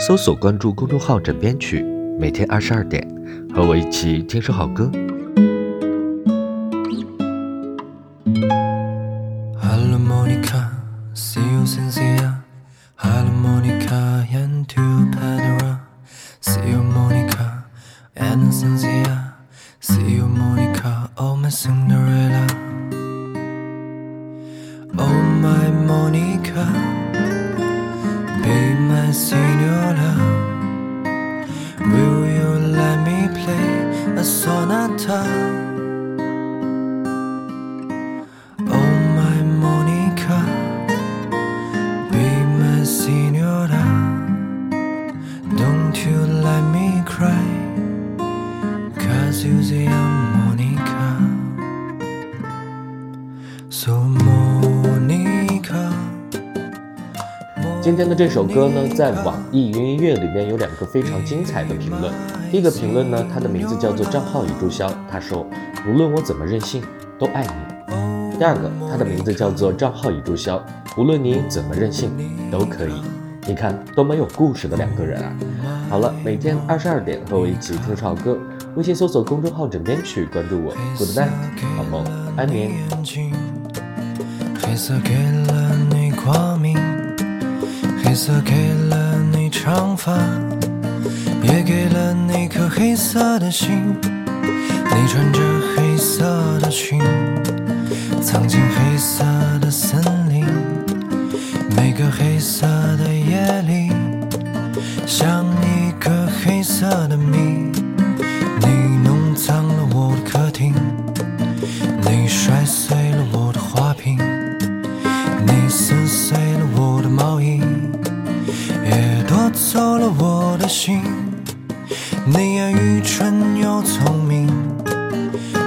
搜索关注公众号“枕边曲”，每天二十二点，和我一起听首好歌。Senora, will you let me play a sonata? Oh, my Monica, be my senora. Don't you let me cry, cause you're the Monica. So, Monica. 今天的这首歌呢，在网易云音乐里面有两个非常精彩的评论。第一个评论呢，它的名字叫做账号已注销，他说：“无论我怎么任性，都爱你。”第二个，他的名字叫做账号已注销，无论你怎么任性，都可以。你看，多么有故事的两个人啊！好了，每天二十二点和我一起听唱歌，微信搜索公众号“枕边曲”，关注我。Good night，好梦，安眠。黑色给了你黑色给了你长发，也给了你颗黑色的心。你穿着黑色的裙，藏进黑色走了我的心，你也愚蠢又聪明，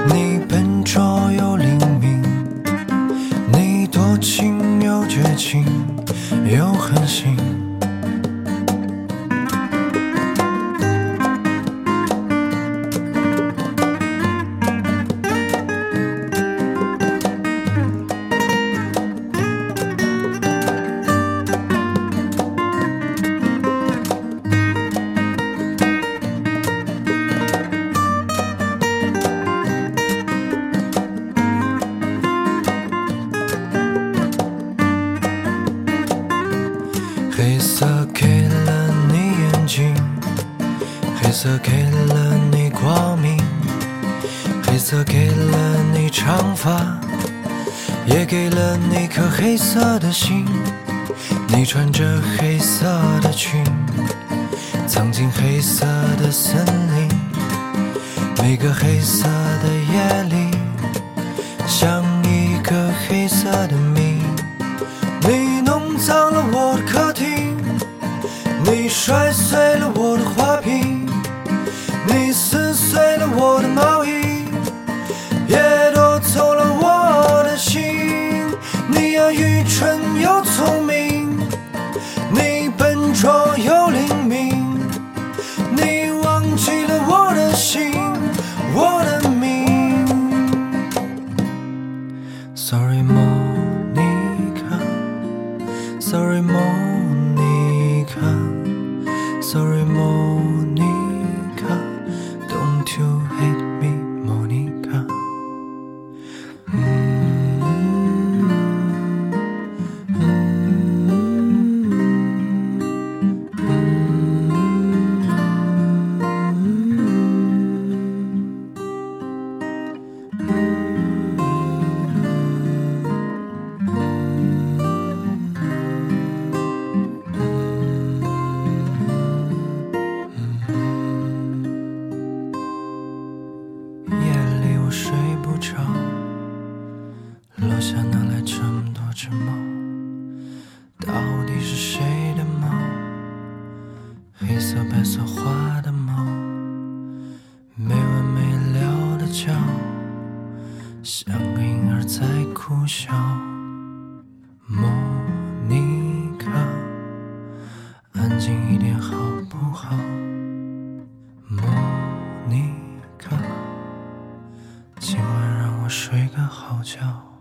你笨拙又色给了你光明，黑色给了你长发，也给了你颗黑色的心。你穿着黑色的裙，藏进黑色的森林。每个黑色的夜里，像一个黑色的谜。你弄脏了我的客厅。你摔碎了我的花瓶，你撕碎了我的毛衣，也夺走了我的心。你呀，愚蠢又聪明，楼下哪来这么多只猫到底是谁的猫黑色白色花的猫没完没了的叫像个婴儿在哭笑睡个好觉。